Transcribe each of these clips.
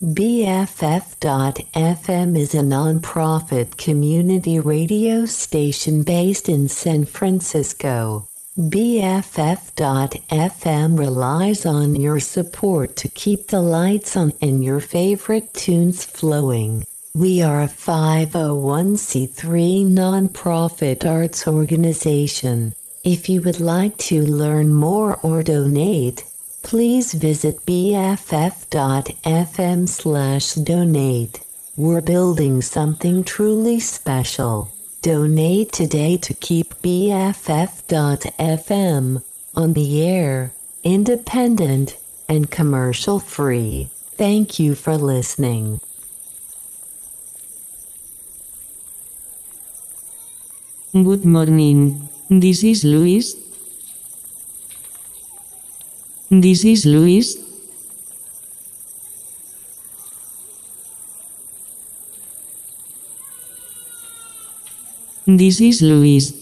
BFF.FM is a non-profit community radio station based in San Francisco. BFF.FM relies on your support to keep the lights on and your favorite tunes flowing. We are a 501c3 nonprofit arts organization. If you would like to learn more or donate, please visit bff.fm slash donate. We're building something truly special. Donate today to keep BFF.fm on the air, independent, and commercial free. Thank you for listening. Good morning. This is Louise. This is Louise. This is Louise.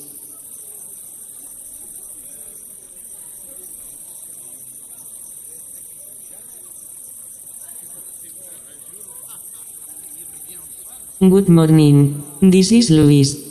Good morning. This is Louise.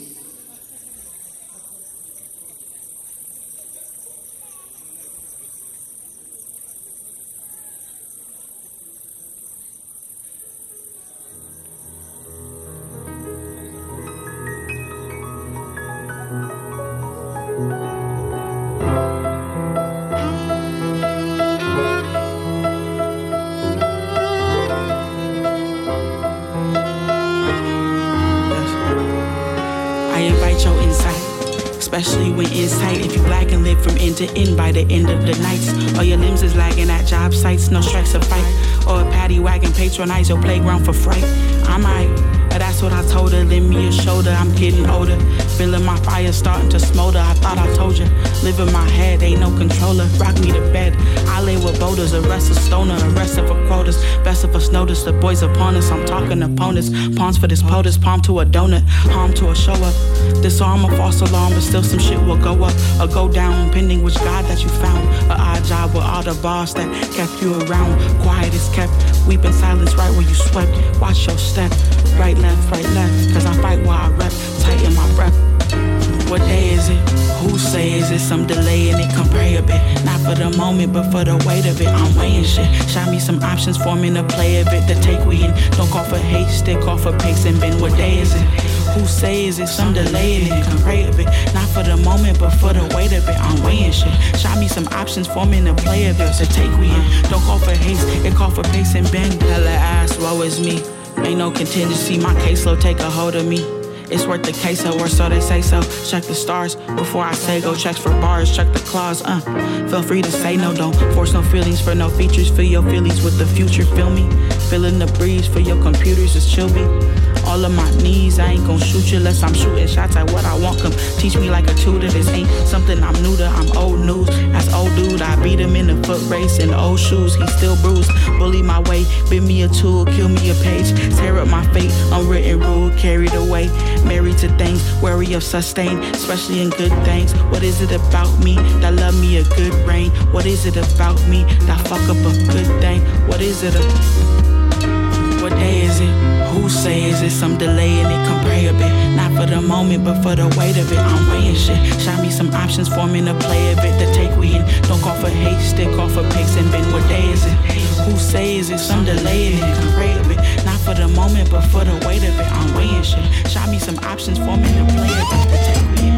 The boys upon us. I'm talking opponents. Pawns for this POTUS, palm to a donut, harm to a show up. Disarm a false alarm, but still some shit will go up or go down, pending which God that you found. A odd job with all the bars that kept you around. Quiet is kept, weeping silence right where you swept. Watch your step, right, left, right, left. Cause I fight while I rep, tighten my breath. What day is it? Who say is it some delay and it can pray a bit? Not for the moment, but for the weight of it. I'm weighing shit. Shot me some options, forming a play of it. The take we in. Don't call for hate, stick off for pace and bend. What day is it? Who say is it some delay and it can pray a bit? Not for the moment, but for the weight of it. I'm weighing shit. Shot me some options, forming a play of it. The take we in. Don't call for haste, it call for pace and bend. Hella ass, woe is me. Ain't no contingency, my caseload take a hold of me. It's worth the case or so they say so. Check the stars before I say go. Checks for bars, check the claws. Uh, feel free to say no. Don't force no feelings for no features. Feel your feelings with the future. Feel me? Feeling the breeze for your computers is chill me. All of my knees, I ain't gon' shoot you unless I'm shooting shots at what I want. Come teach me like a tutor. This ain't something I'm new to. I'm old news. As old dude, I beat him in the foot race in old shoes. He still bruised. Bully my way, bend me a tool, kill me a page. Tear up my fate, unwritten rule, carried away. Married to things, wary of sustain, especially in good things. What is it about me that love me a good rain? What is it about me that fuck up a good thing? What is it? A- what day is it? Who say is it some delay and it can pray a bit? Not for the moment, but for the weight of it. I'm weighing shit. Shot me some options, forming a play of it. The take we in. Don't call for hate, stick off for pace and bend. What day is it? Who say is it some delay and it can pray a bit? Not for the moment, but for the weight of it. I'm weighing shit. Shot me some options, forming a play of it. The take we in.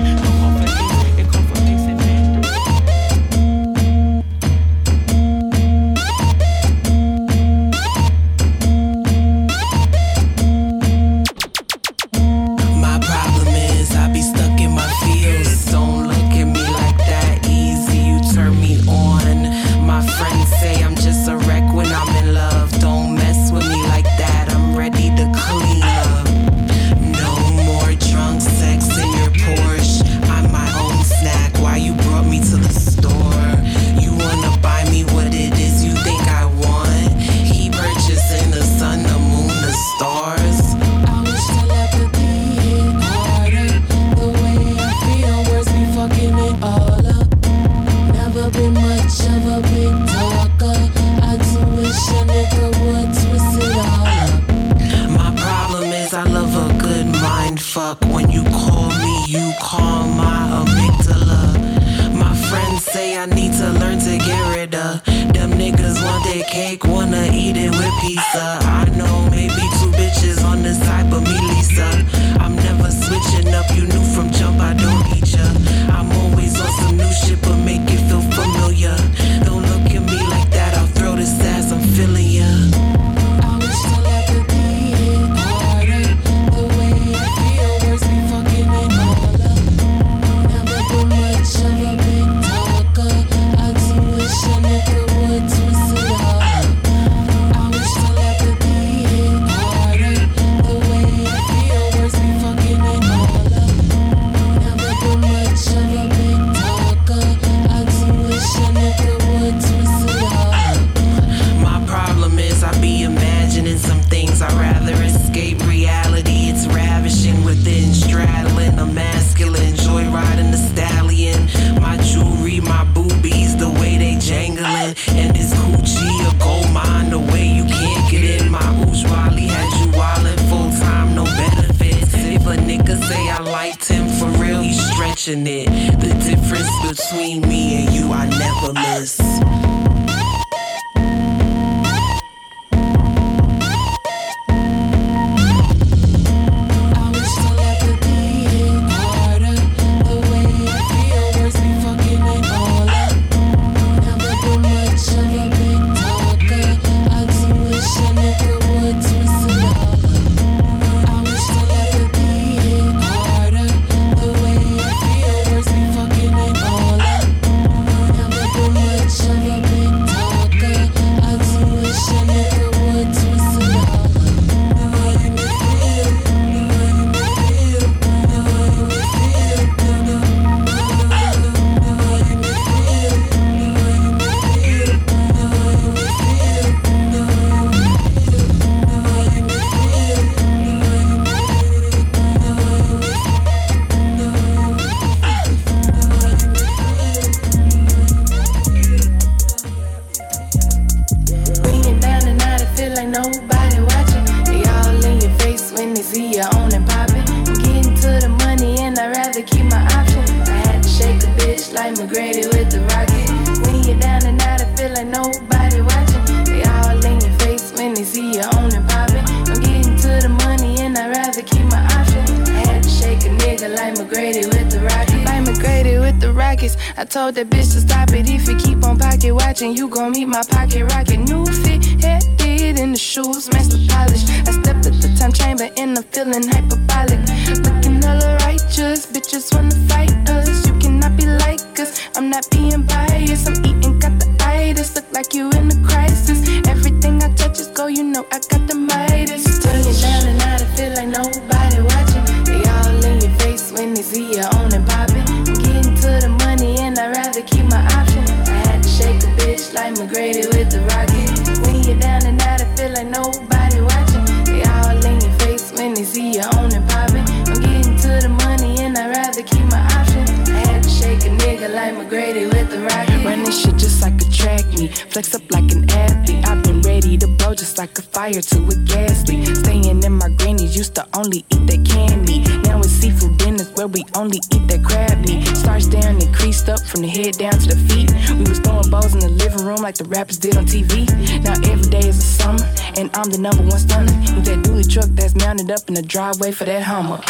Driveway for that Hummer.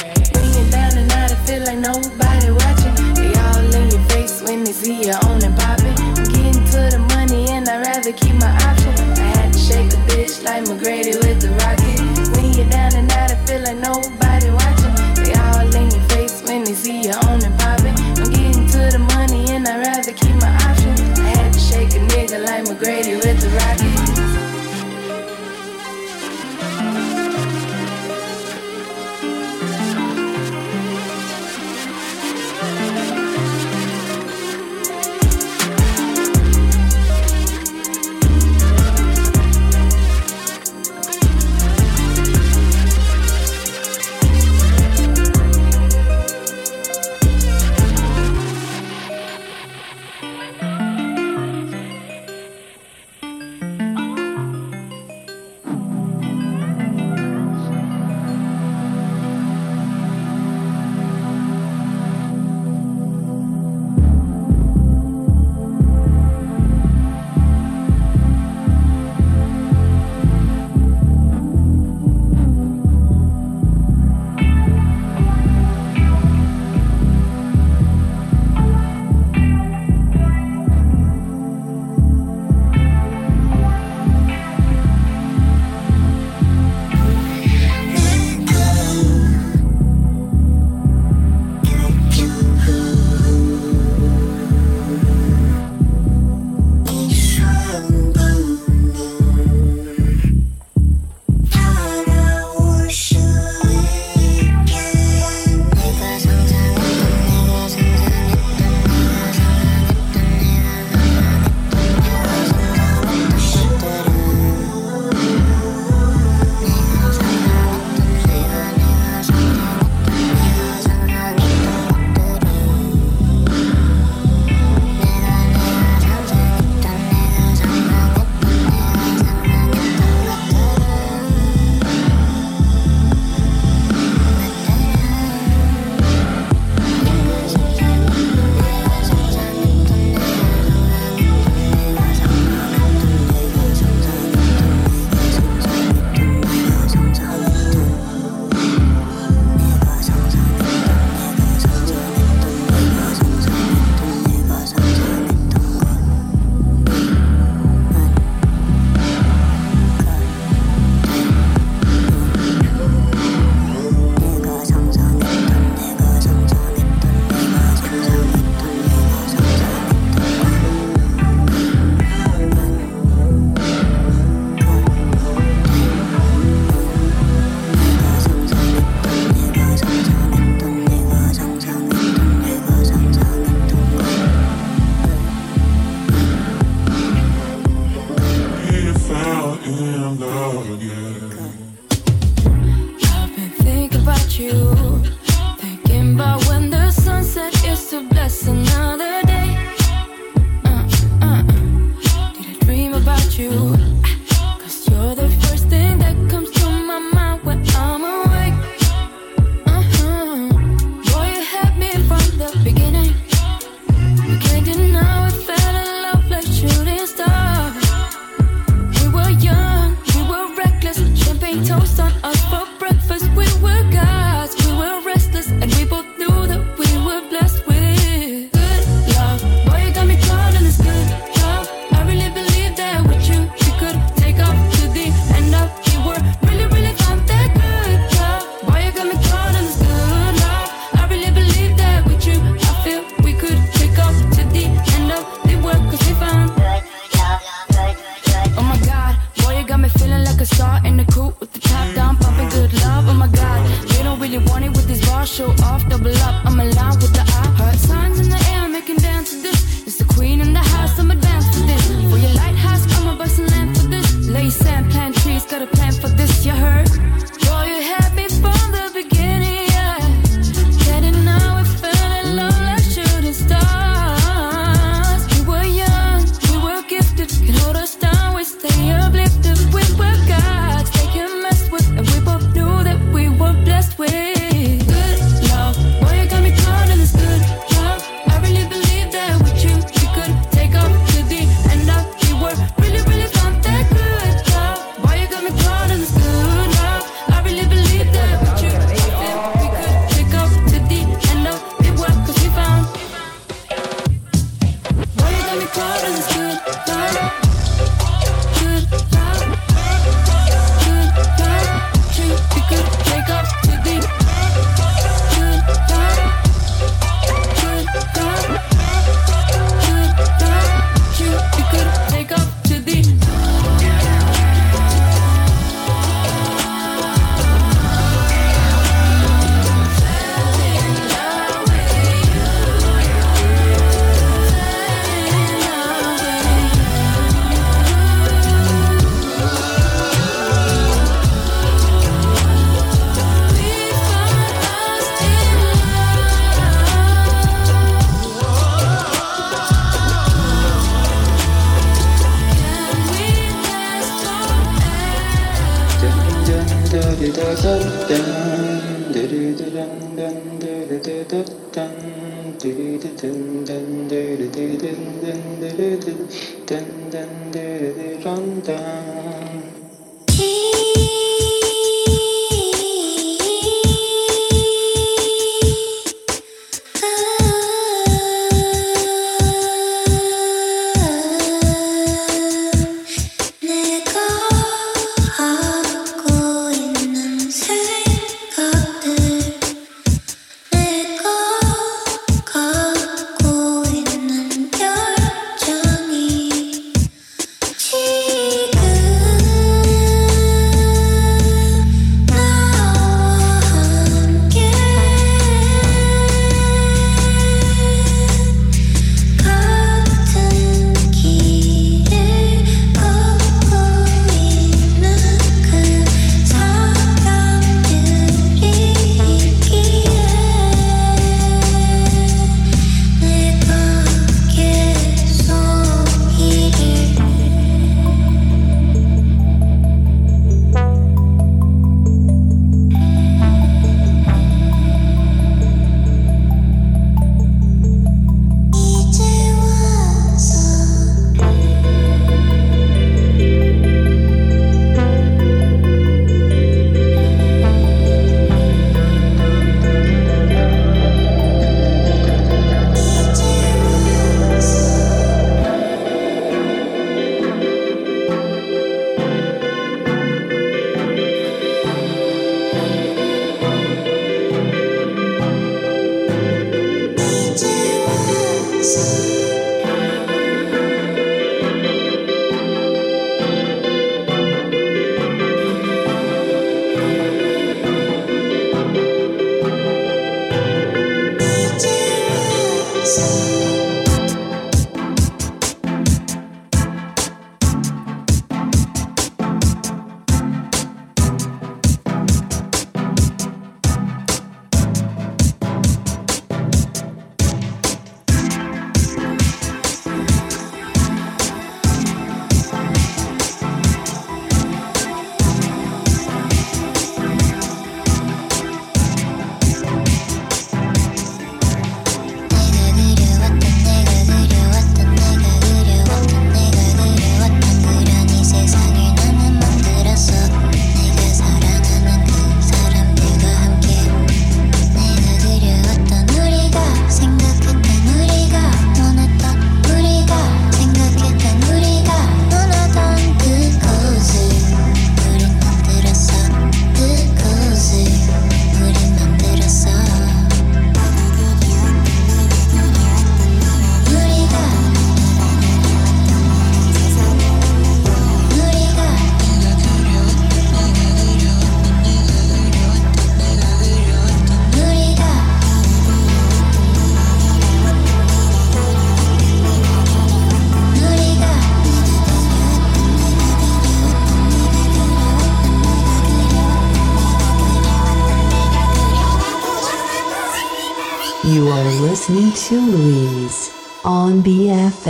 You are listening to Louise on BFF.fm.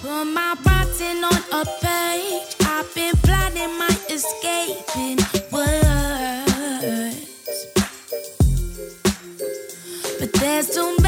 Put my on a page. I've been planning my escaping words. But there's too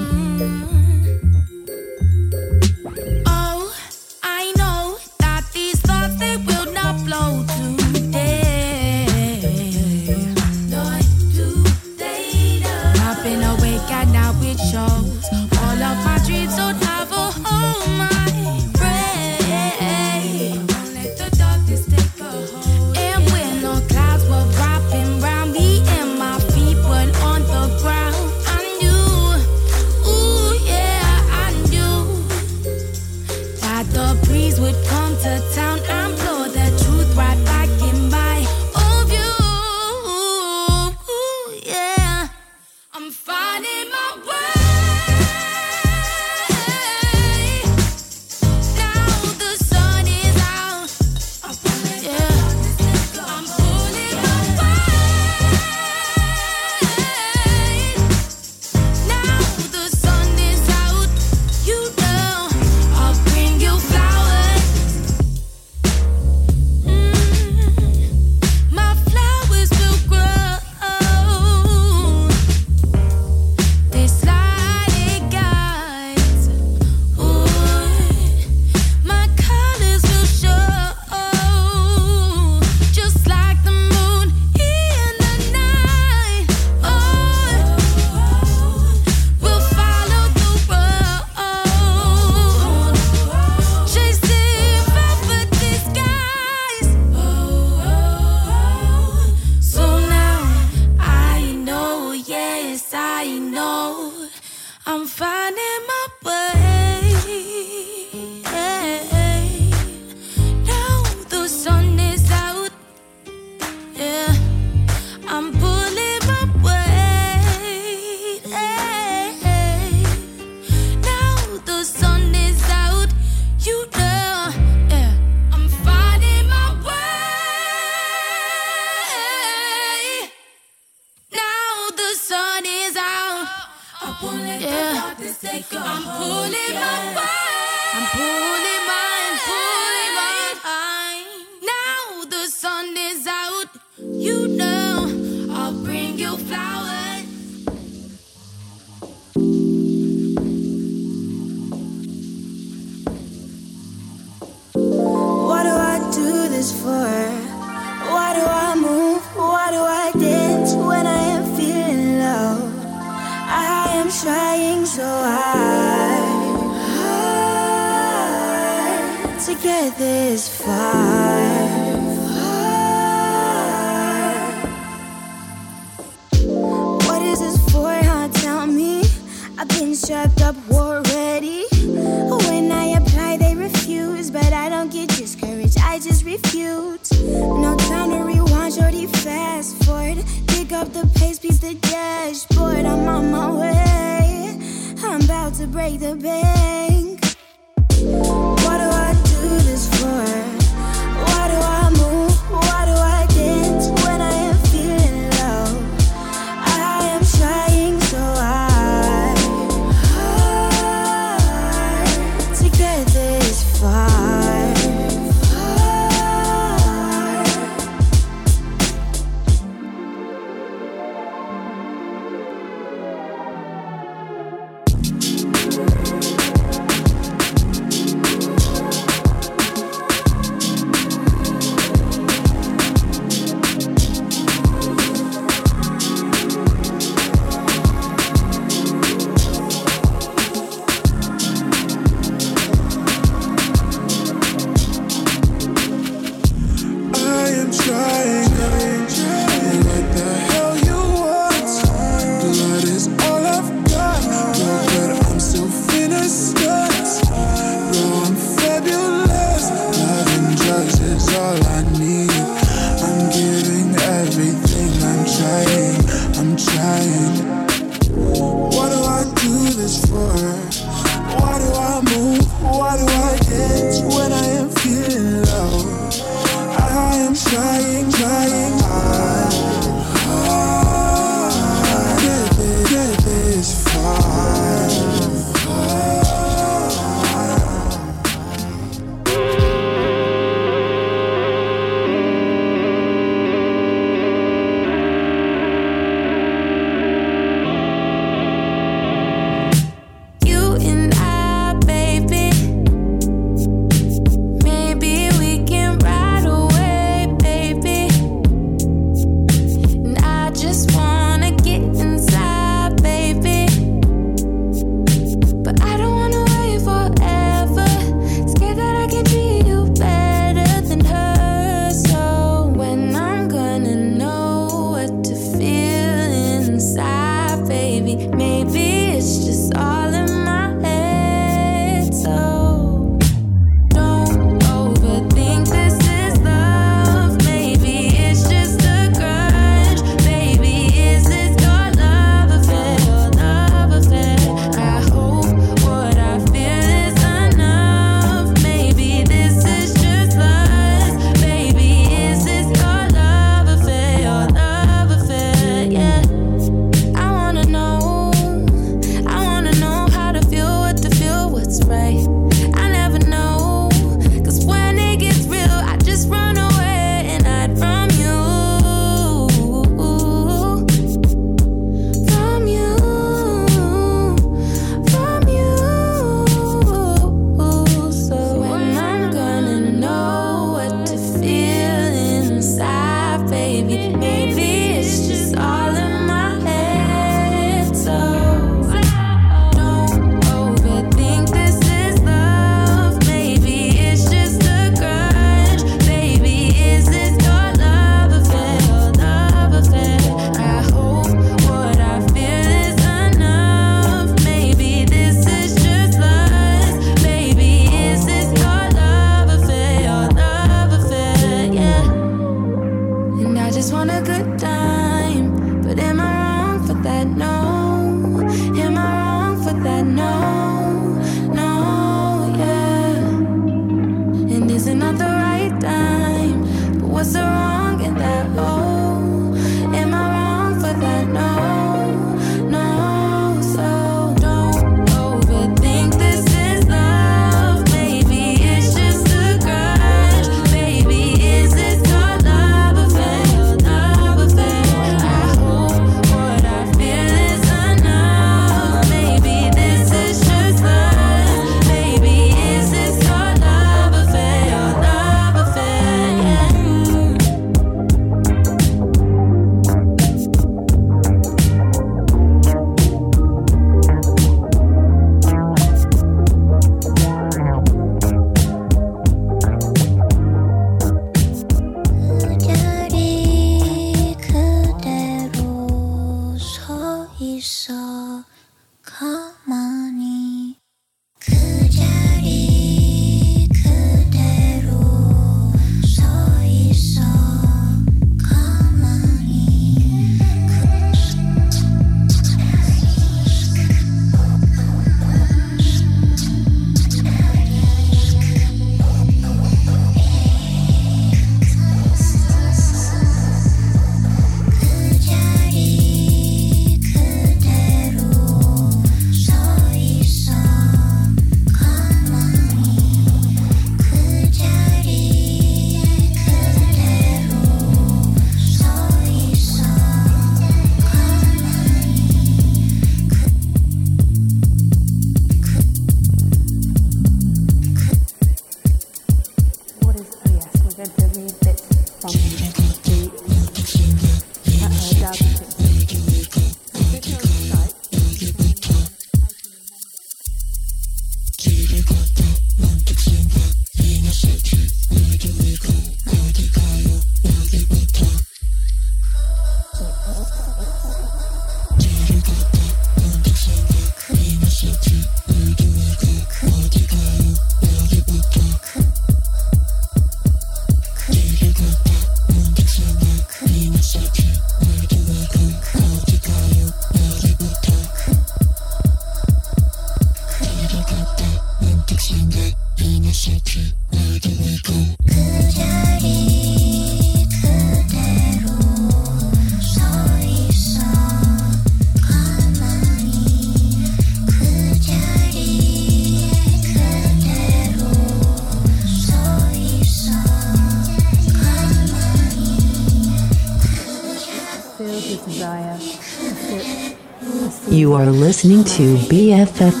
You are listening to BFF.FM.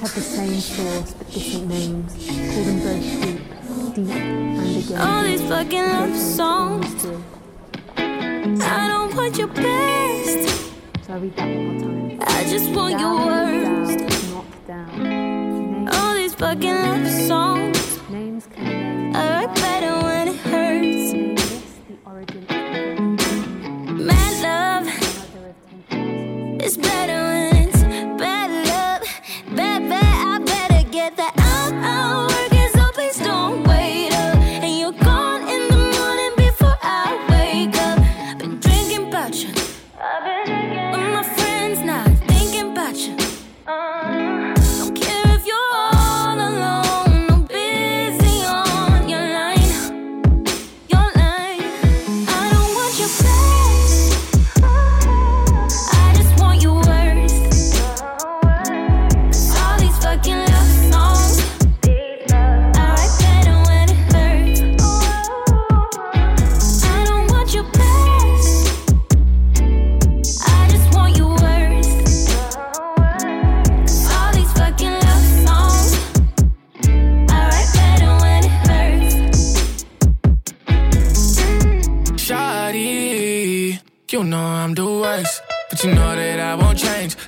Have the same source but different names. Call them both deep, deep, and again. All these fucking love songs. I don't want your best. So I read that one more time. I just want down, your worst. Down, knock down. Names, All these fucking love songs. names can name. I better when it hurts. Name this the origin. Mad love Mother of ten thousand. is better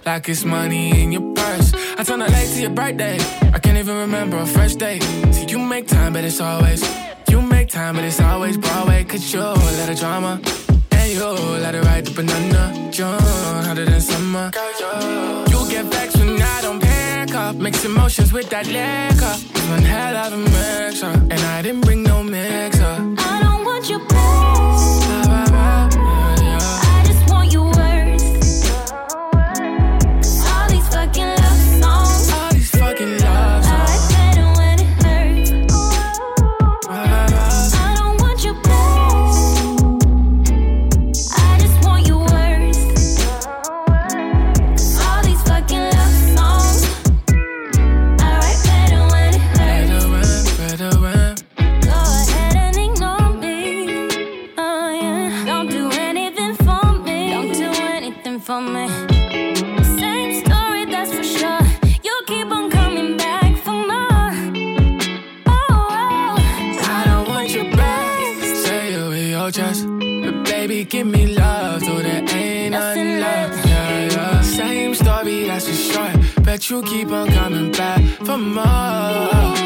like it's money in your purse. I turn up late to your birthday, I can't even remember a first date. See, you make time, but it's always, you make time, but it's always Broadway. Cause you let the drama, and you let it ride the banana. June, hotter than summer. You get vexed when I don't pick up, mix emotions with that liquor. One hell of a mixer, and I didn't bring no mixer. You keep on coming back for more.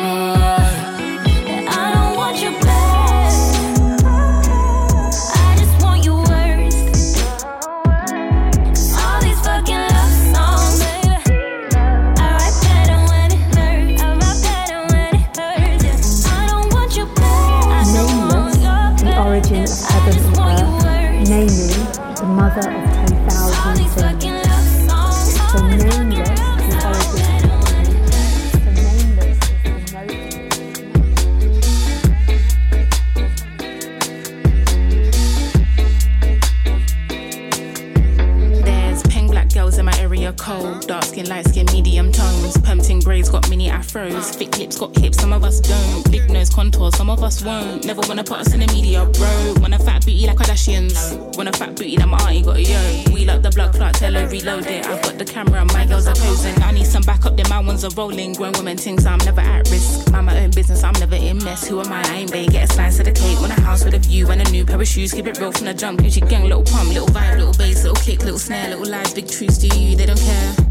Won't. Never wanna put us in the media, bro. Want a fat booty like Kardashians. Want a fat booty that my auntie got, a yo. We like the blood clot, tell her reload it. I've got the camera, my girls are posing. I need some backup, then my ones are rolling. Grown women things, I'm never at risk. Mind my own business, I'm never in mess. Who am I? I ain't bae. Get a slice of the cake. Want a house with a view and a new pair of shoes. Keep it real from the jump. Gucci gang, little pump, little vibe, little bass, little kick, little snare, little lies, big truths. to you? They don't care.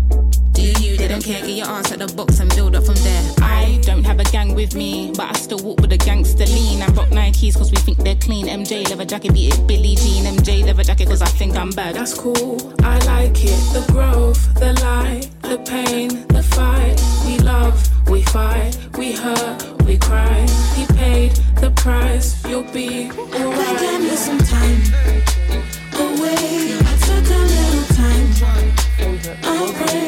Do you? They don't care. Get your ass at the box and build up from there. I don't have a gang with me, but I still walk with a gangster lean. I rock Nikes cause we think they're clean. MJ leather jacket, beat it Billie Jean. MJ leather jacket cause I think I'm bad. That's cool, I like it. The growth, the light, the pain, the fight. We love, we fight, we hurt, we cry. He paid the price, you'll be alright. Give me some time away. I took a little time. I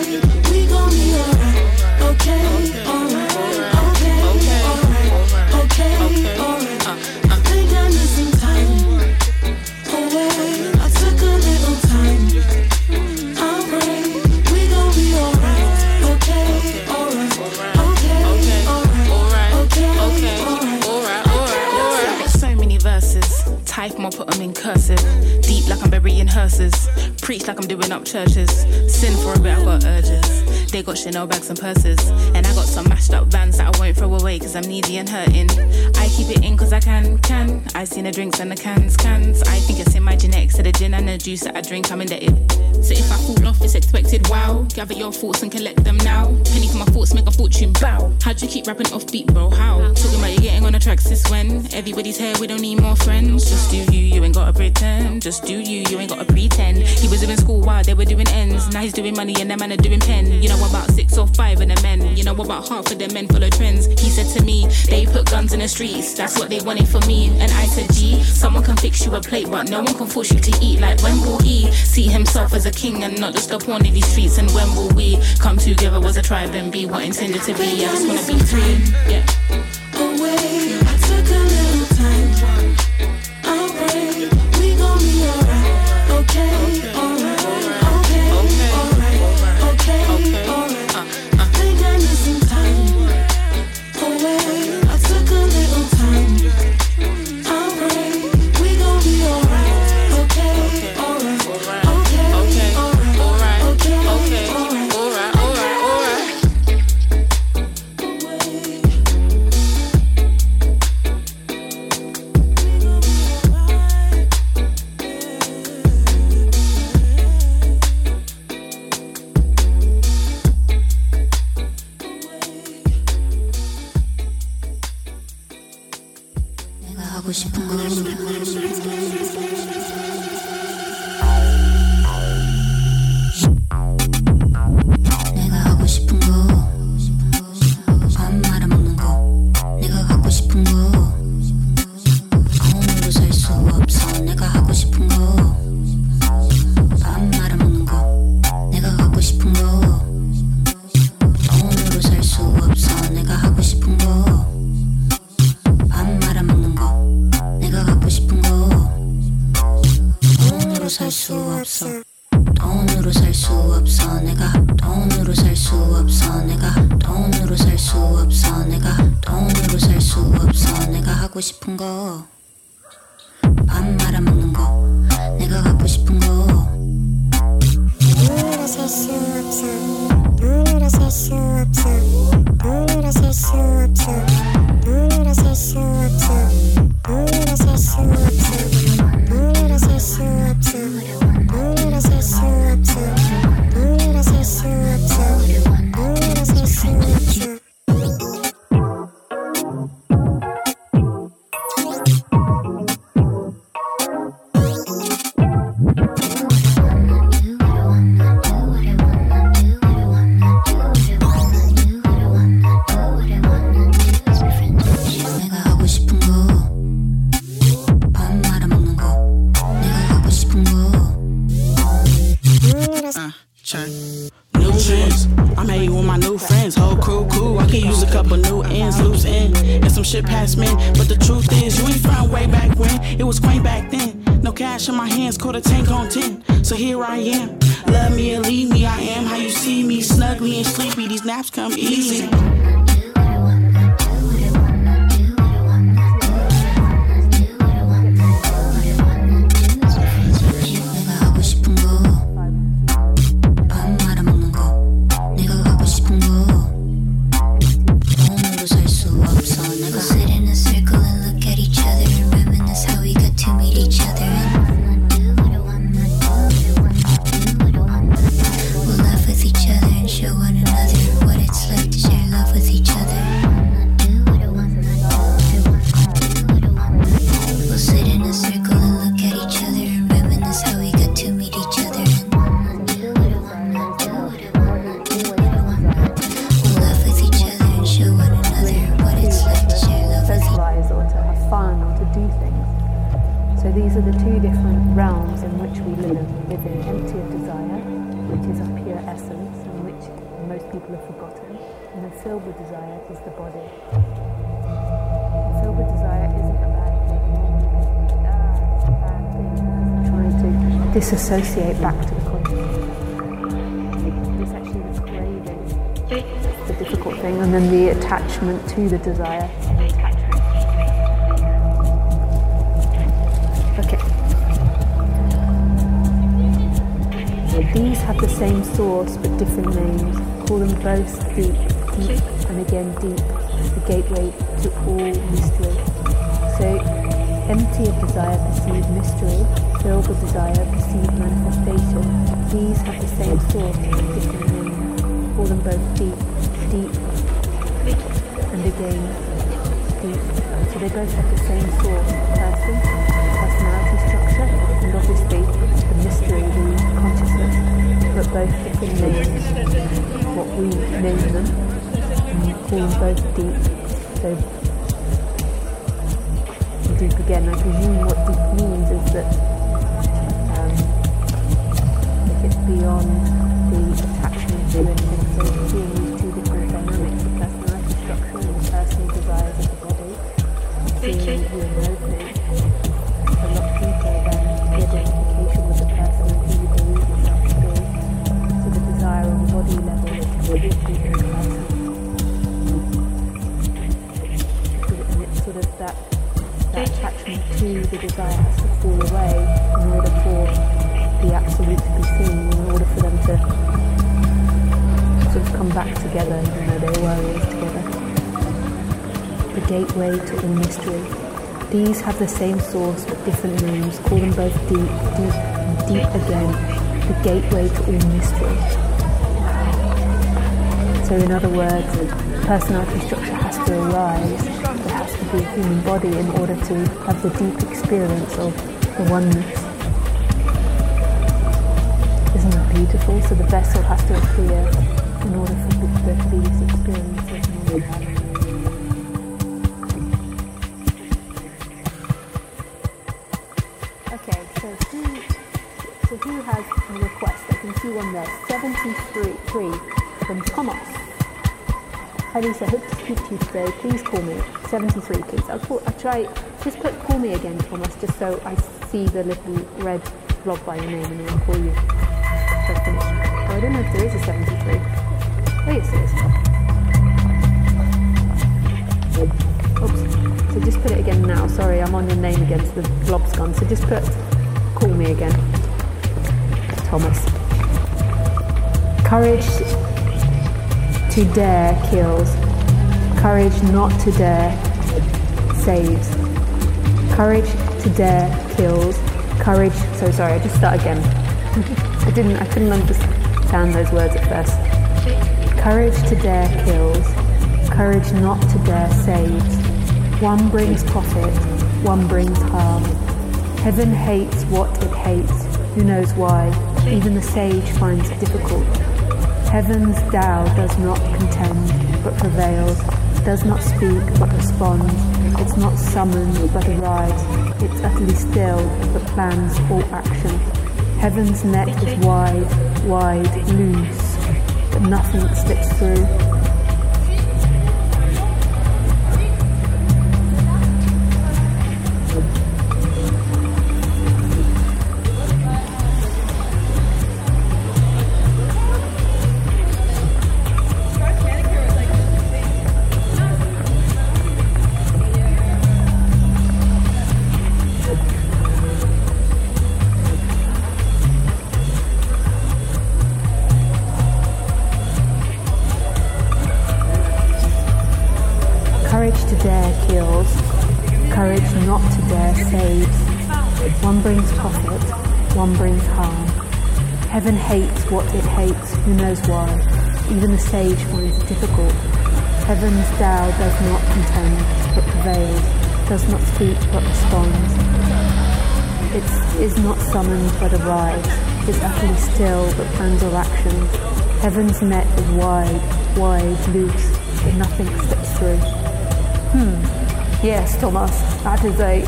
Them in cursive. Deep like I'm burying hearses. Preach like I'm doing up churches. Sin for a bit, I got urges. They got Chanel bags and purses. And I got some mashed up vans that I won't throw away cause I'm needy and hurting. I keep it in cause I can, can. I seen the drinks and the cans, cans. I think it's in my genetics to the gin and the juice that I drink, I'm indebted. So if I fall off, it's expected, wow. Gather your thoughts and collect them now. Penny for my thoughts, make a fortune, bow. How'd you keep rapping off beat, bro? How? Talking about you getting on the tracks since when? Everybody's here, we don't need more friends. Just do you, you ain't gotta pretend. Just do you, you ain't gotta pretend. He was doing school while they were doing ends. Now he's doing money and them man are doing pen. You know about six or five of the men. You know about half of the men full of trends. He said to me, they put guns in the streets. That's what they wanted for me. And I said, G, someone can fix you a plate, but no one can force you to eat. Like when will he see himself as a king and not just a pawn in these streets? And when will we come together as a tribe and be what intended to be? I just wanna be free. Yeah. Away, 없어. 돈으로 살 수 없어 내가. 돈으로 살 수 없어 내가. 돈으로 살 수 없어 내가. 돈으로 살 수 없어 내가 하고 싶은 거. 밥 말아먹는 거. 내가 갖고 싶은 거. 돈으로 살 수 없어. 돈으로 살 수 없어. 돈으로 살 수 없어. 돈으로 살 수 없어. 돈으로 살 수 없어 Thank you. Couple new ends, loose end, and some shit past men. But the truth is, you ain't found way back when. It was quaint back then. No cash in my hands, a tank on 10. So here I am. Love me or leave me, I am how you see me. Snuggly and sleepy, these naps come easy. people have forgotten and are filled with desire is the body. Filled with desire isn't a bad thing. Bad thing. Trying to disassociate back to the consciousness. This actually was craving. It's the difficult thing, and then the attachment to the desire. Okay. These have the same source but different names. Call them both deep, deep, and again deep, the gateway to all mystery. So, empty of desire, perceive mystery. Filled with desire, perceive manifestation. These have the same source different names. Call them both deep, deep, and again deep. So they both have the same source, person, personality structure, and obviously the mystery, the consciousness, but both different names, what we name them, and call them both deep. So deep again, I presume what deep means is that um, if it's beyond the attachment to anything, so seeing these two different dynamics, the personality structure and the personal desires of the body, seeing you and to the desire has to fall away in order for the absolute to be seen, in order for them to sort of come back together, even though they were always together. The gateway to all mystery. These have the same source but different names. Call them both deep, deep, deep again. The gateway to all mystery. So, in other words, personality structure has to arise. A human body in order to have the deep experience of the oneness. Isn't that beautiful? So the vessel has to appear in order for there to be so who, has a request? I can see one there. 73 three from Thomas. Hi Lisa, hope to speak to you today. Please call me. 73 please. I'll, call, I'll try, just put call me again Thomas, just so I see the little red blob by your name and then I'll call you. I. Oh, I don't know if there is a 73. Oh yes there is. Oops. So just put it again now. Sorry, I'm on your name again, so the blob's gone. So just put call me again. Thomas. Courage to dare kills. Courage not to dare saves. Courage to dare kills. Courage. So sorry, I just start again. I didn't. I couldn't understand those words at first. Courage to dare kills. Courage not to dare saves. One brings profit. One brings harm. Heaven hates what it hates. Who knows why? Even the sage finds it difficult. Heaven's Tao does not contend, but prevails, does not speak, but responds. It's not summoned, but arrives. It's utterly still, but plans all action. Heaven's net is wide, wide, loose, but nothing slips through. Sage finds it difficult. Heaven's Tao does not contend, but prevails, does not speak, but responds. It is not summoned, but arrives, is utterly still, but plans all actions. Heaven's net is wide, wide, loose, but nothing slips through. Hmm. Yes, Thomas, that is a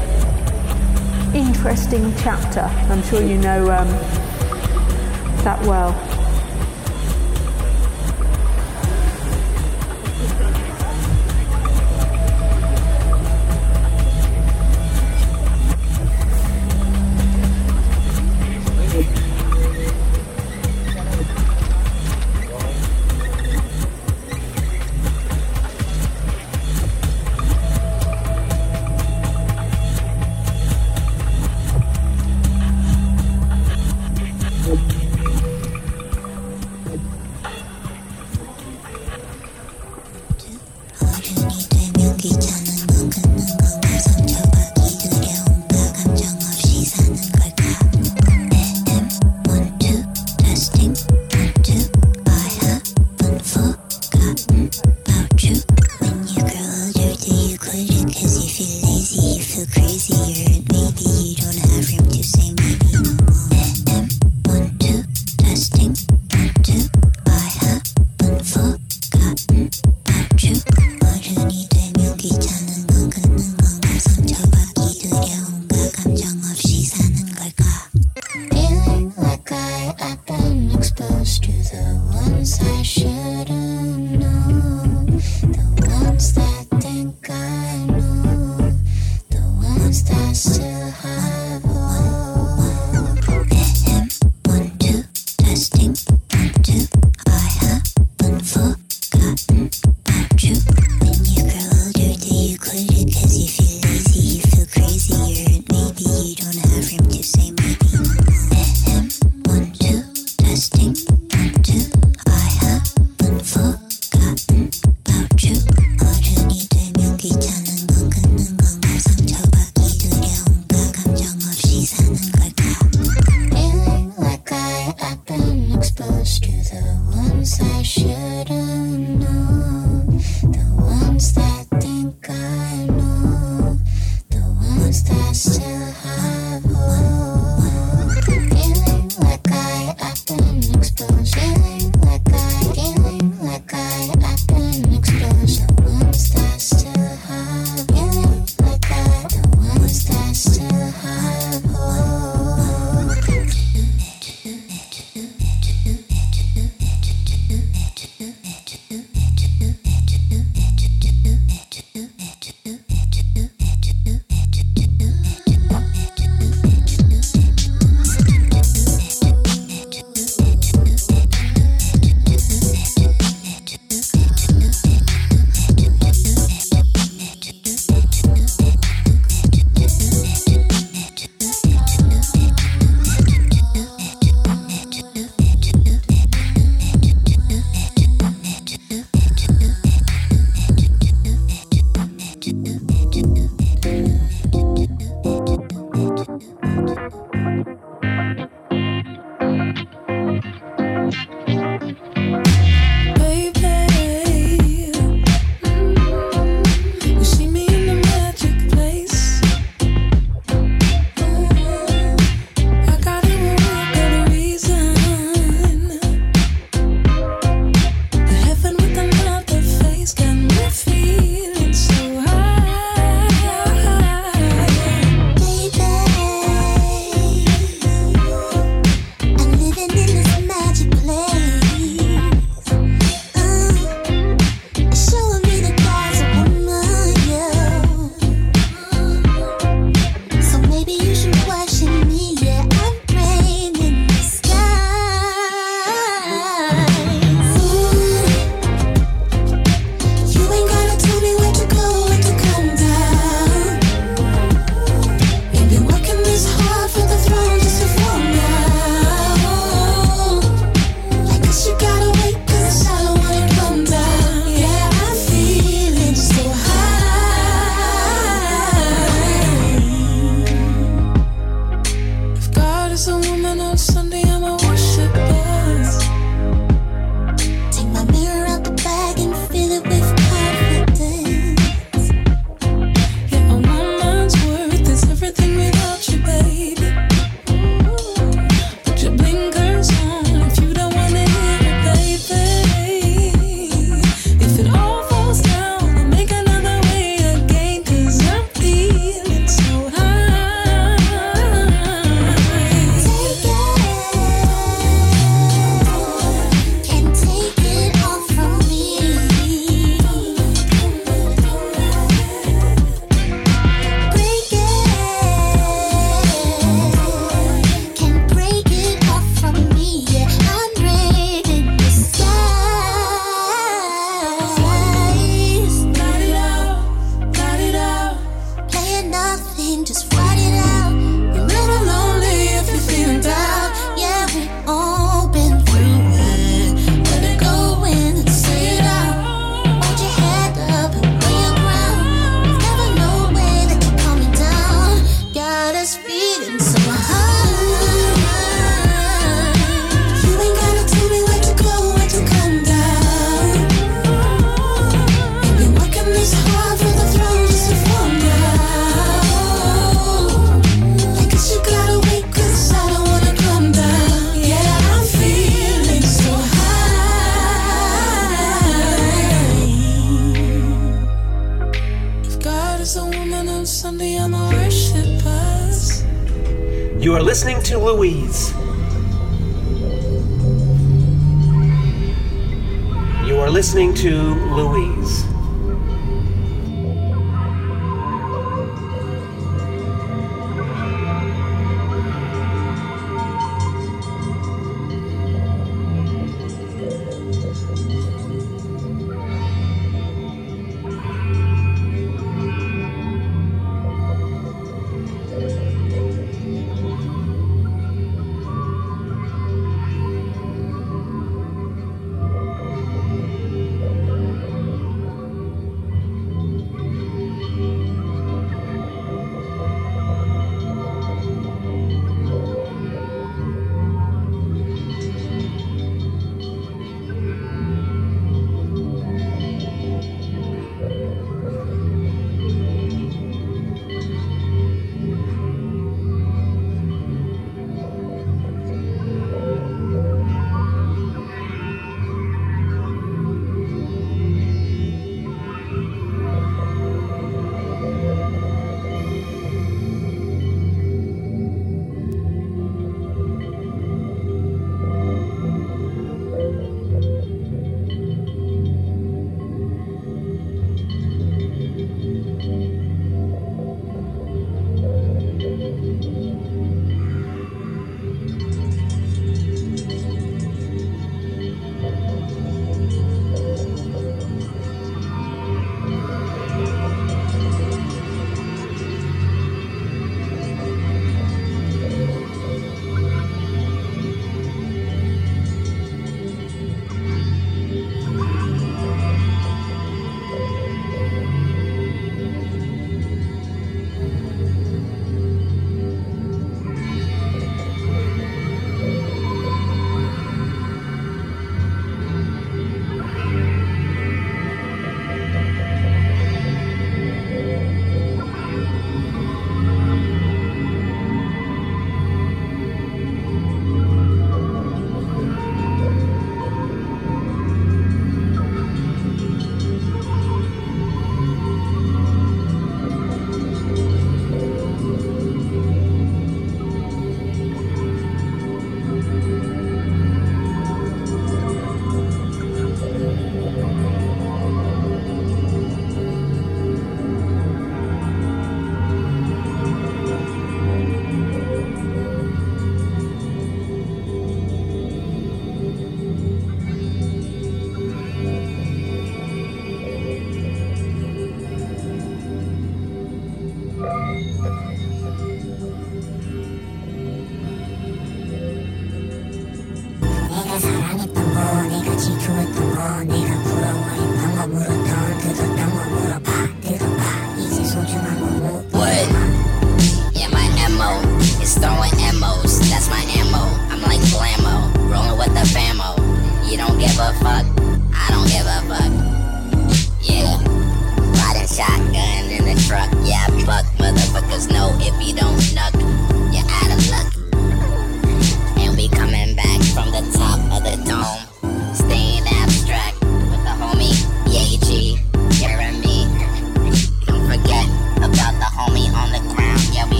interesting chapter. I'm sure you know um, that well.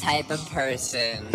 Type of person.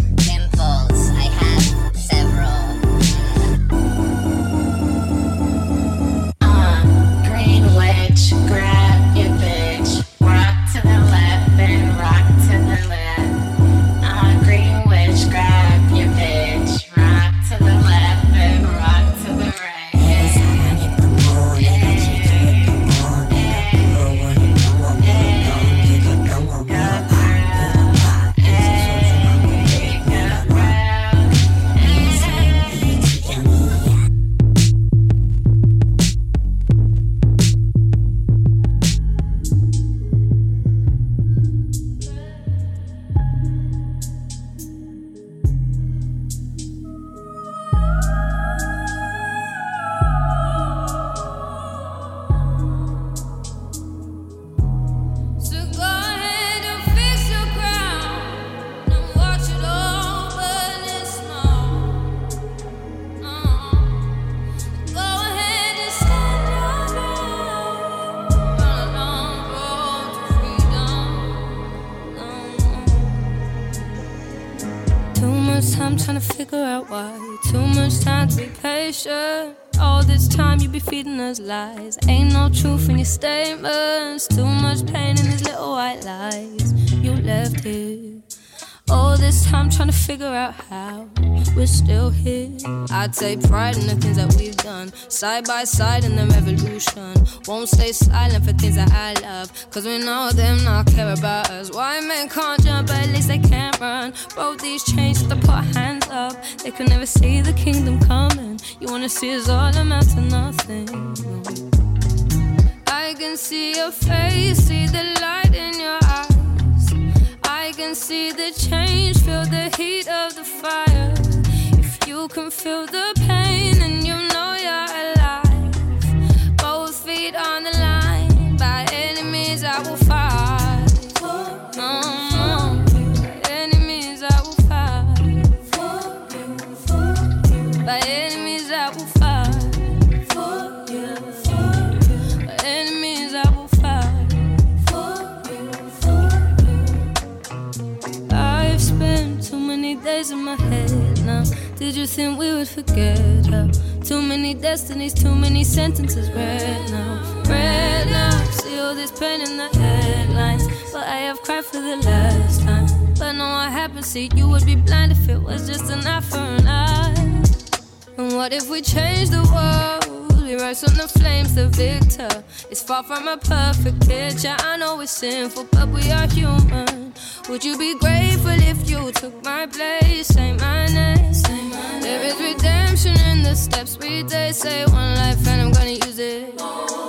Patient. All this time you be feeding us lies. Ain't no truth in your statements. Too much pain in these little white lies. You left here. All this time trying to figure out how we're still here. I take pride in the things that we've done, side by side in the revolution. Won't stay silent for things that I love, cause we know them not care about us. Why men can't jump, but at least they can't run. Both these chains to put hands up, they can never see the kingdom coming. You wanna see us all amount to nothing. I can see your face, see the light in your eyes. Can see the change, feel the heat of the fire. If you can feel the pain, then you know in my head now. Did you think we would forget how? Too many destinies, too many sentences read now. Read now. See all this pain in the headlines. But I have cried for the last time. But no, I haven't seen you would be blind if it was just an eye for an eye. And what if we change the world? We rise from the flames, the victor. It's far from a perfect picture. I know it's sinful, but we are human. Would you be grateful if you took my place? Say my name. There is redemption in the steps we take. Say one life and I'm gonna use it.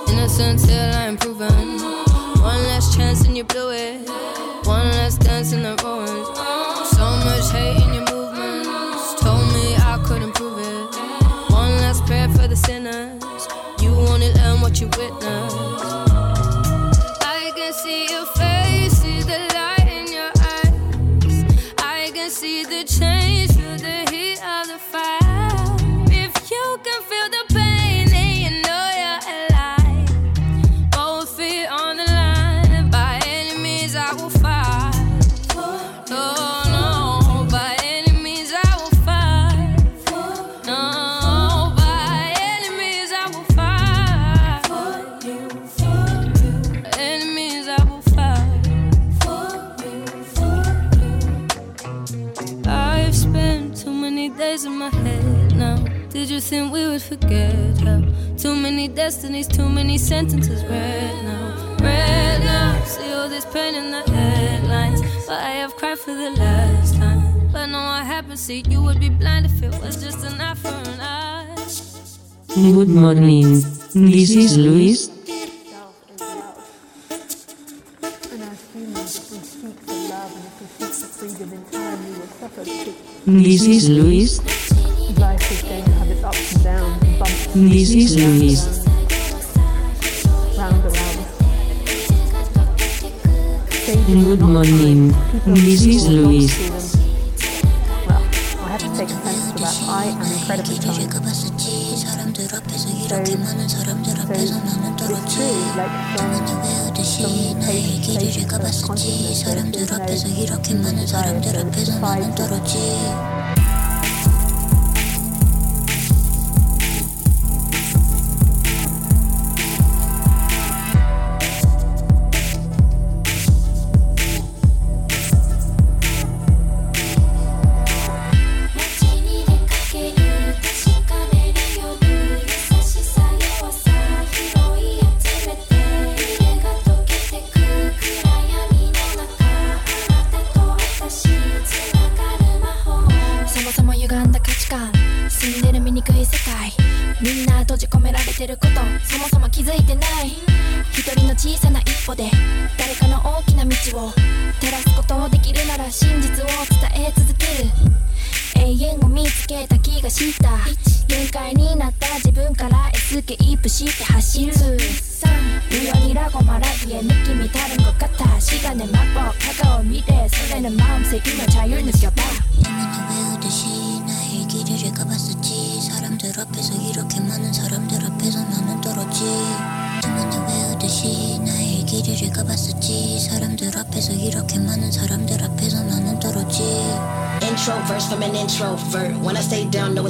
Innocent till I'm proven. One last chance and you blew it. One last dance in the ruins. So much hate in your movements. Told me I couldn't prove it. One last prayer for the sinners. What you witness. I can see your face, see the light in your eyes. I can see the change, Did you think we would forget how? Too many destinies, too many sentences read now. Now. See all this pain in the headlines. But I have cried for the last time. But no, you would be blind if it was just an eye for an eye. Good morning. This is Louise. And as humans, This is Louise. Round and round. Good morning. This is Louise. Well, I have to take offense to that. I am incredibly tired. So, so it's true, like from, from page to page of consciousness, there's no, there's no desire, so it's five そ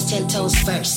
ten toes first.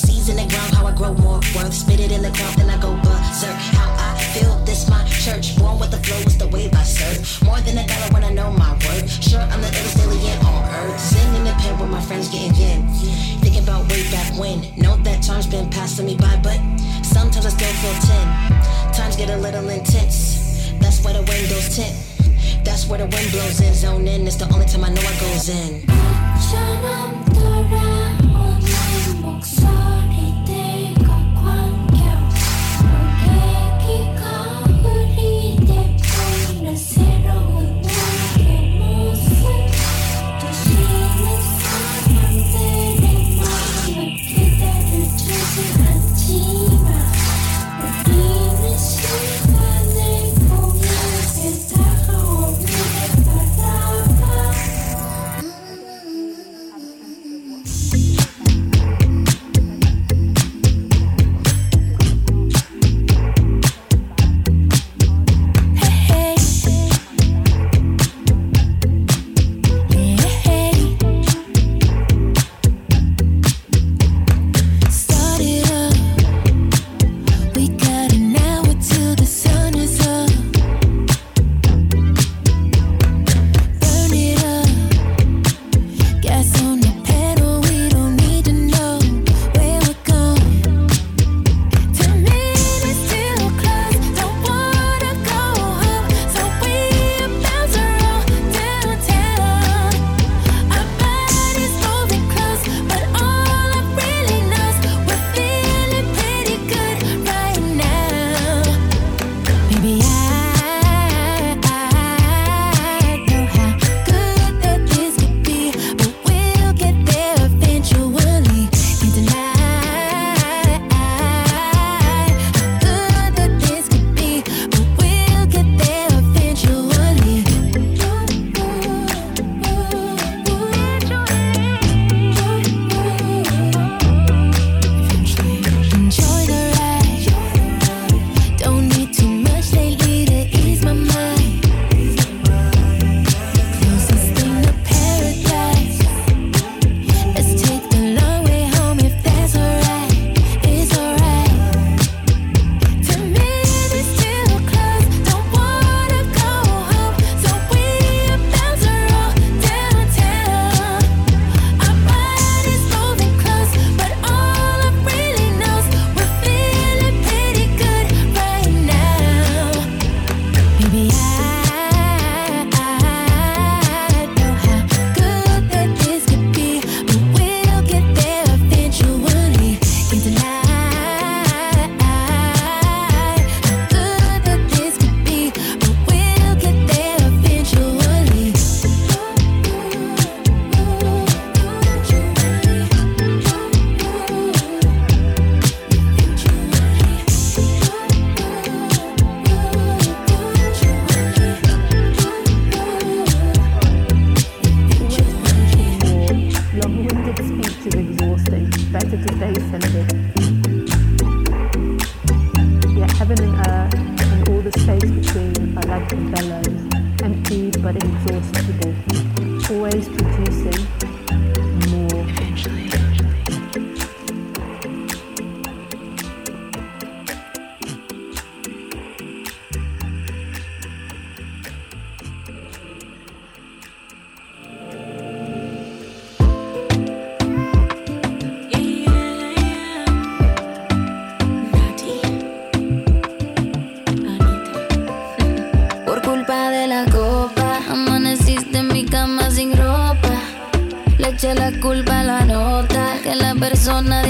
Persona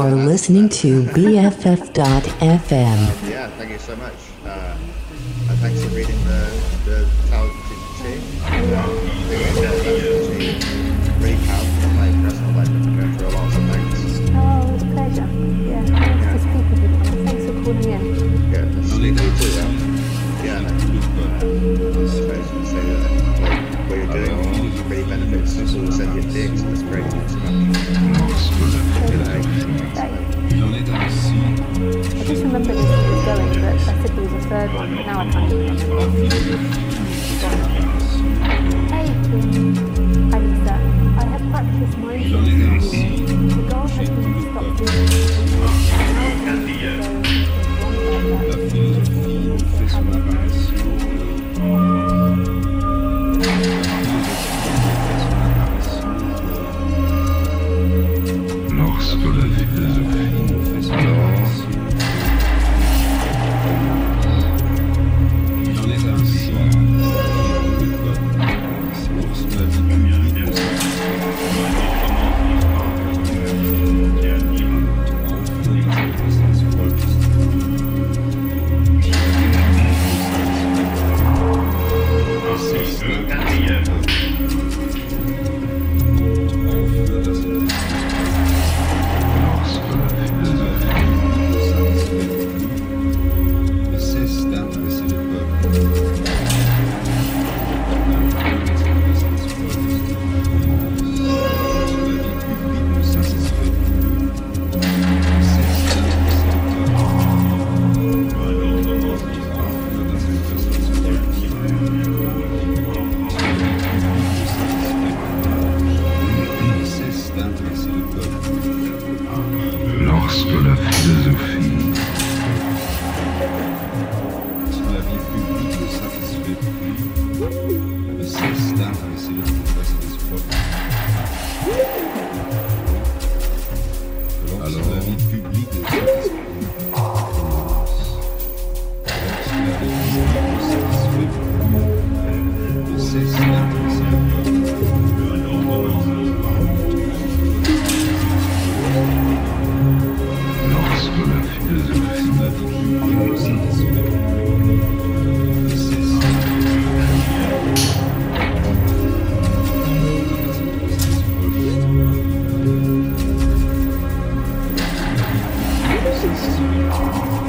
You are listening to BFF.FM. Yeah, thank you so much. Ne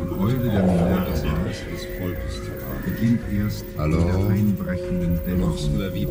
Am Eule der Mineralgas des Volkes beginnt erst Hallo? mit der einbrechenden Dämmerung. Lorsque la vie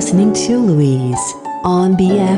listening to Louise on BFF.FM.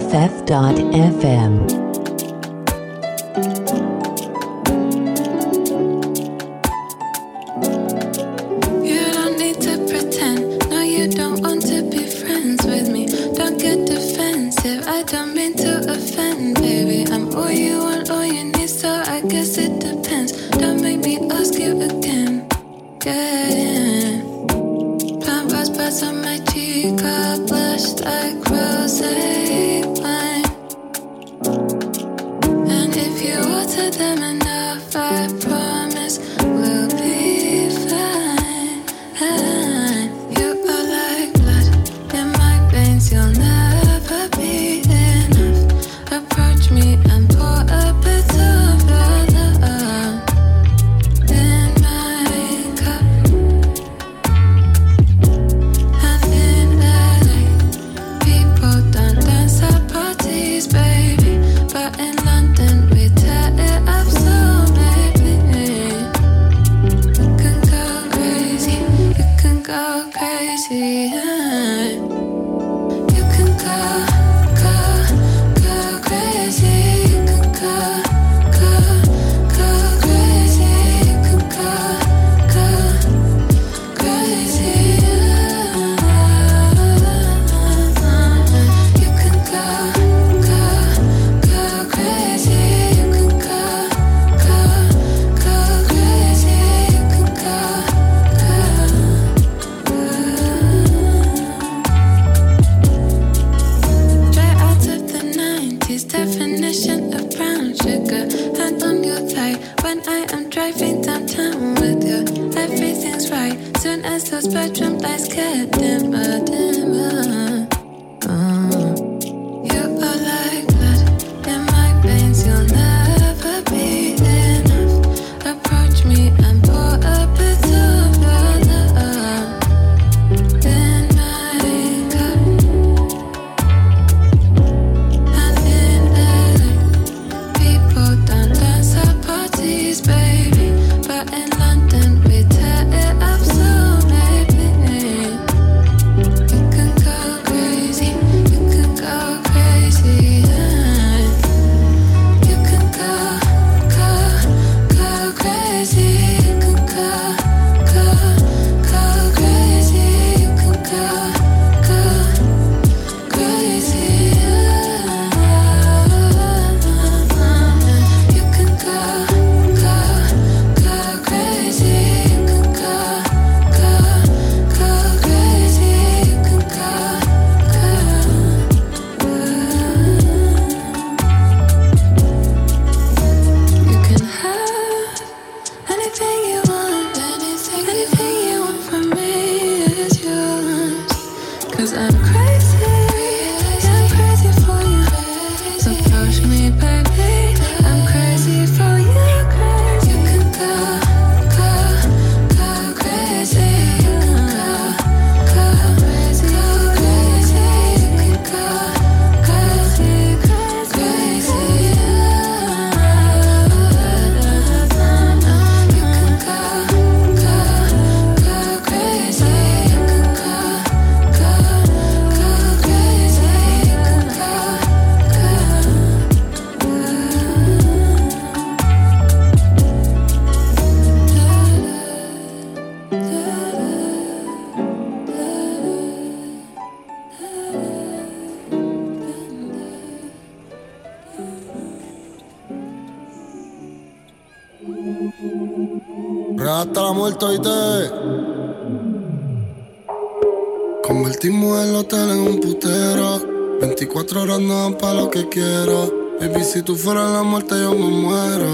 pa' lo que quiero. Baby, si tú fueras la muerte, yo me muero.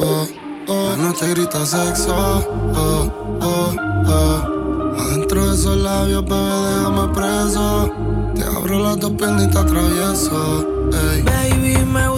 Oh, oh. La noche grita sexo. Oh, oh, oh. Adentro de esos labios, bebé, déjame preso. Te abro las dos piernas y te atravieso. Baby, me voy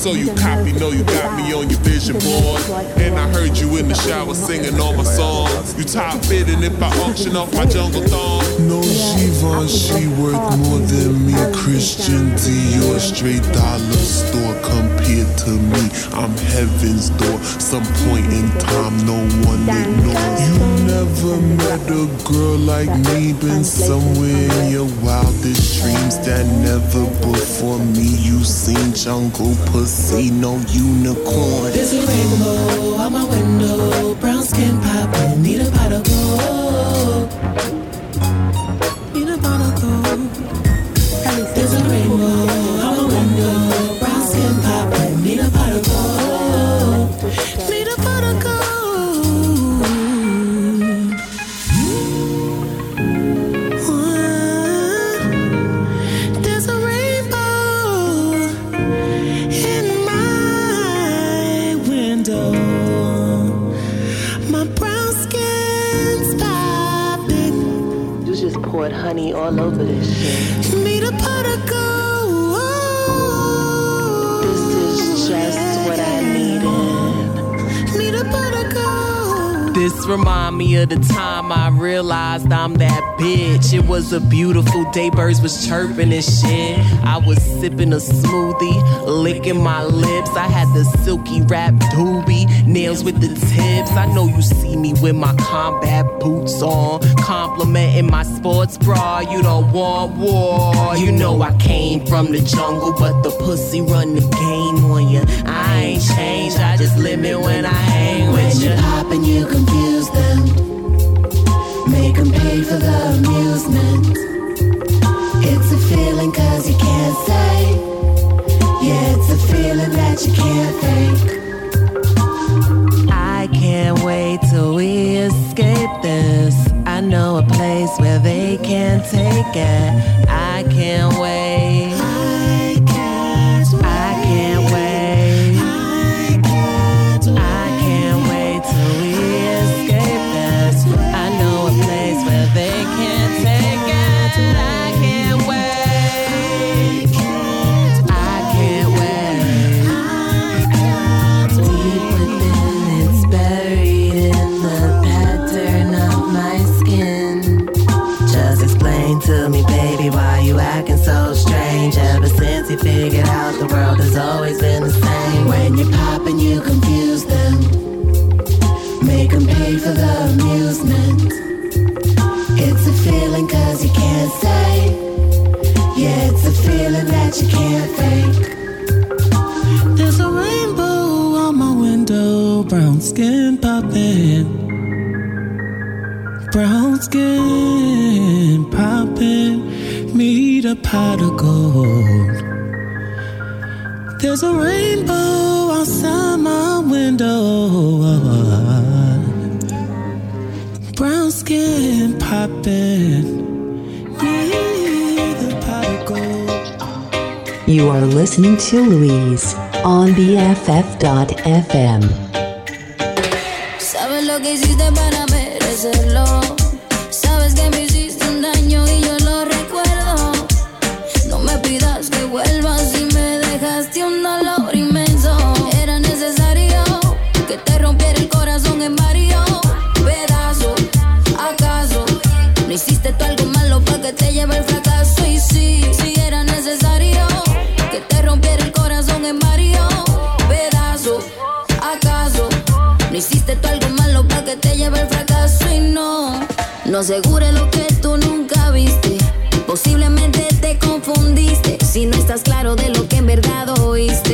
So you copy, know you got me on your vision board. And I heard you in the shower singing all my songs. You top fitting if I auction off my jungle thong. No, Siobhan, she worth more than me. Christian Dior, straight dollar store compared to me. I'm heaven's door. Some point in time, no one ignores. You never met a girl like me. Been somewhere in your wildest dreams that never before me. You seen jungle pussy, no unicorn. There's a rainbow out my window, brown skin pop, need a pot of gold. Was a beautiful day, birds was chirping and shit. I was sipping a smoothie, licking my lips. I had the silky wrap doobie, nails with the tips. I know you see me with my combat boots on, complimenting my sports bra. You don't want war. You know I came from the jungle, but the pussy run the game on you. I ain't changed, I just limit when I hang with When you. pop and you confuse them, make them pay for the amusement. I can't wait till we escape this. I know a place where they can't take it. Brown skin popping, meet a pot of gold. There's a rainbow outside my window. Brown skin popping, meet a pot of gold. You are listening to Louise on BFF.fm. lo seguro es lo que tú nunca viste. Posiblemente te confundiste si no estás claro de lo que en verdad oíste.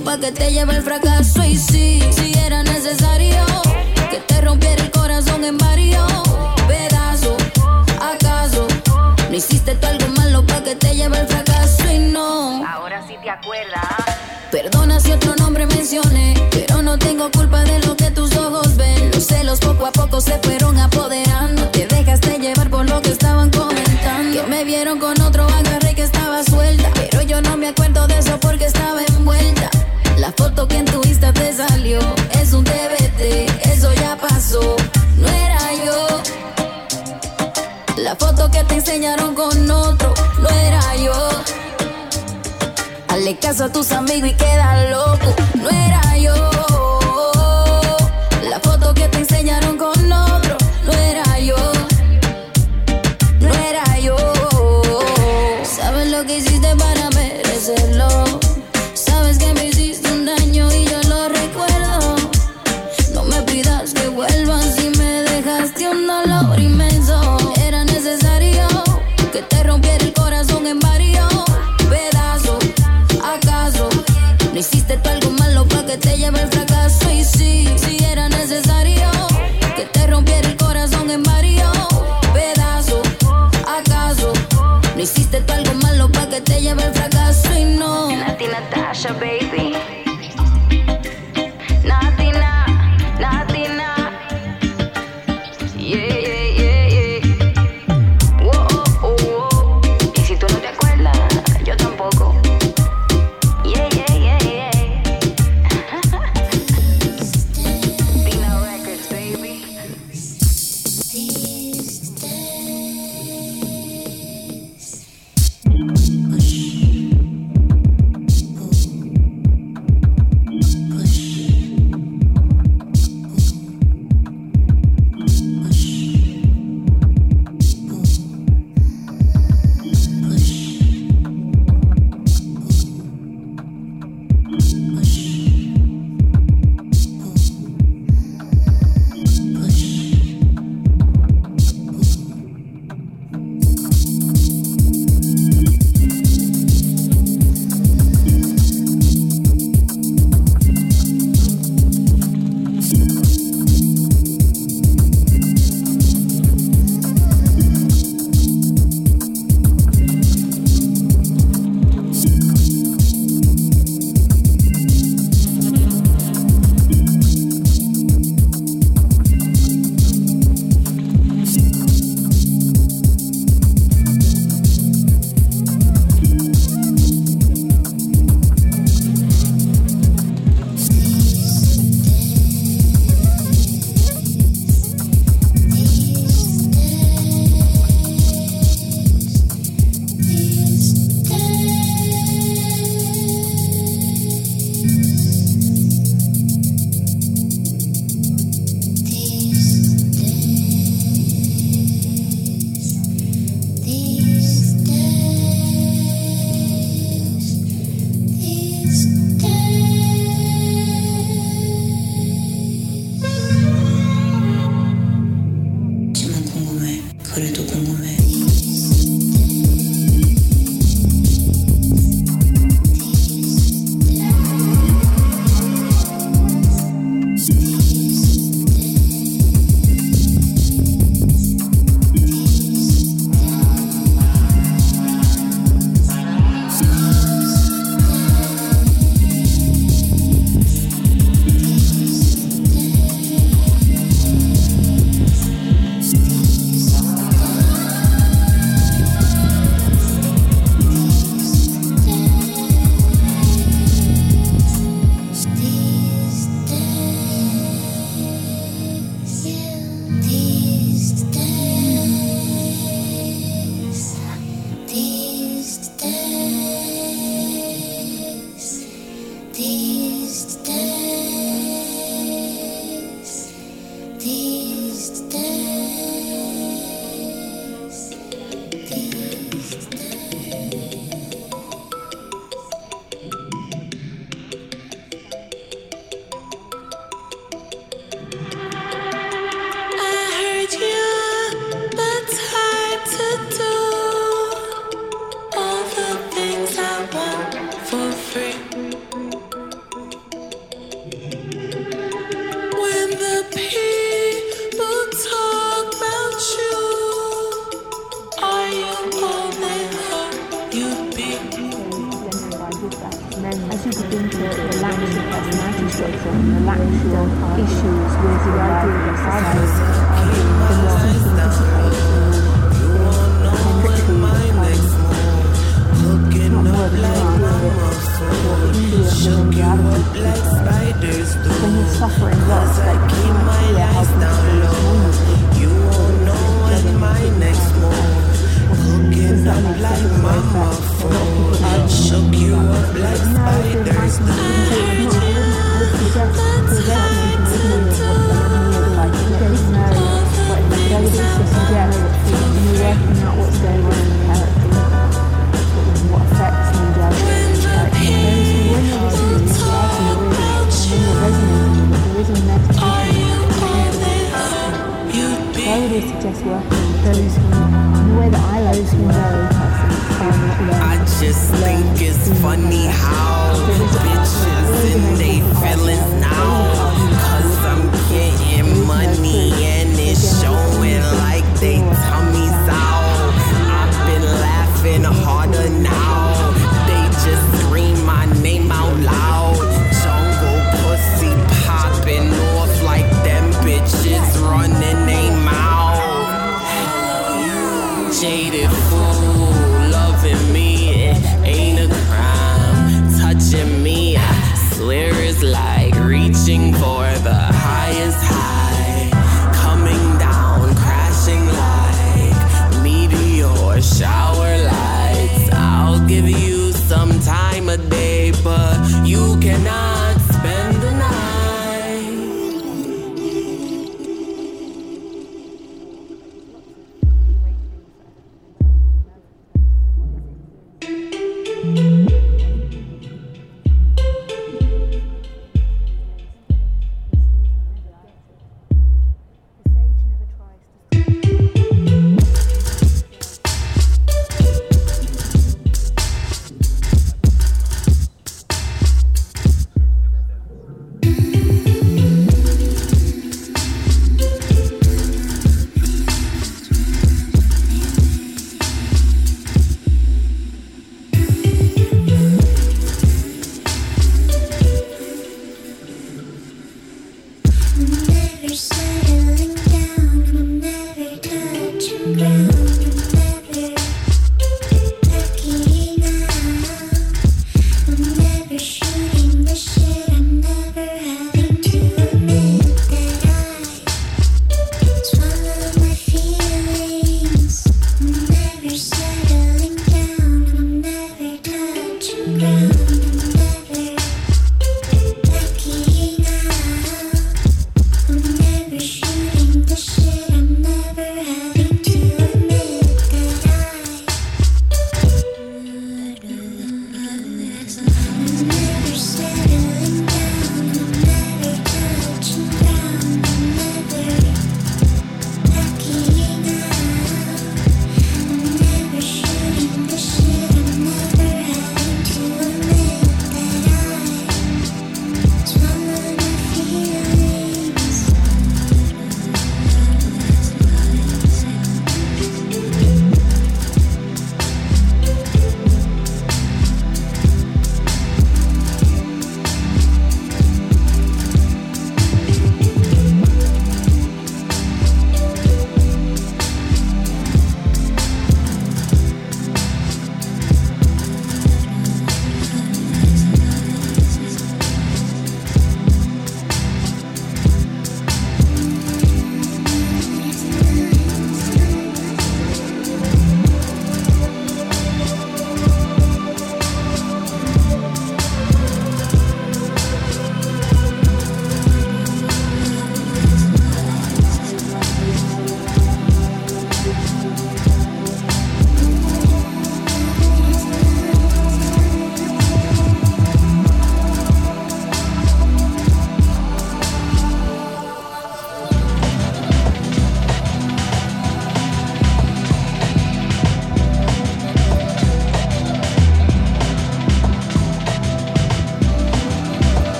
pa' que te lleve el fracaso. Y si, si era necesario que te rompiera el corazón en varios pedazos, ¿acaso no hiciste tú algo? caso a tus amigos y queda loco. No era yo. Hiciste tú algo malo para que te lleve el fracaso. Y sí, si era necesario que te rompiera el corazón en varios pedazos. ¿Acaso no hiciste tú algo malo para que te lleve el fracaso? Y no. Natasha, baby.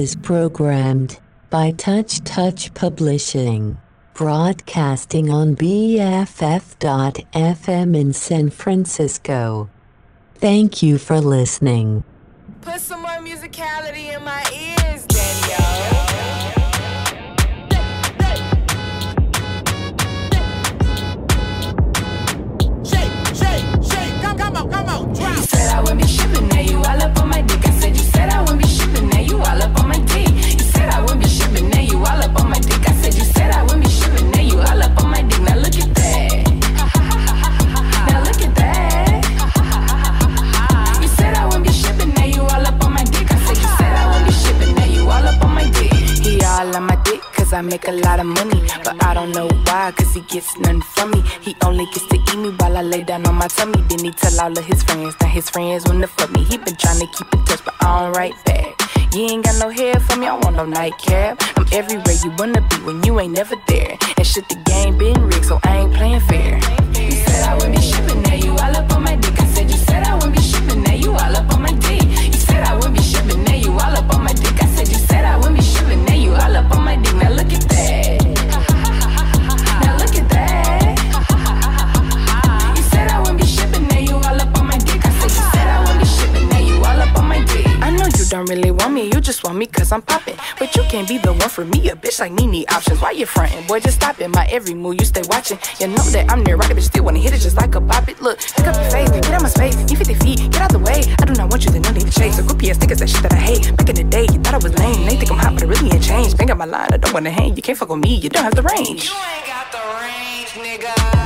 Is programmed by Touch Touch Publishing, broadcasting on BFF.FM in San Francisco. Thank you for listening. Put some more musicality in my ears, Danielle. Shake, shake, shake. Come, come on, come on. Drop. You said I wouldn't be shipping, now you all up on my dick. You all up on my dick. You said I wouldn't be shipping, now you all up on my dick. I said you said I wouldn't be shipping, now you all up on my dick. Now look at that. Now look at that. You said I wouldn't be shipping, now you all up on my dick. I said you said I wouldn't be shipping, now you all up on my dick. He all on my dick, cause I make a lot of money. But I don't know why, cause he gets nothing from me. He only gets to eat me while I lay down on my tummy. Then he tell all of his friends, now his friends wanna fuck me. He been trying to keep in touch, but I don't write back. You ain't got no hair for me, I want no nightcap. I'm everywhere you wanna be when you ain't never there. And shit, the game been rigged, so I ain't playing fair. You said I wouldn't be shipping, now you all up on my dick. I said you said I wouldn't be shipping, now you all up on my dick. Don't really want me, you just want me cause I'm popping. But you can't be the one for me, a bitch like me need options. Why you frontin'? Boy, just stop it. My every move, you stay watching. You know that I'm there, right? But still wanna hit it just like a bop it. Look, pick up your face, get out my space. You 50 feet, get out the way. I do not want you to no need to chase. A groupie ass niggas, that shit that I hate. Back in the day, you thought I was lame. They think I'm hot, but I really ain't changed. Bang up my line, I don't wanna hang. You can't fuck with me, you don't have the range. You ain't got the range, nigga.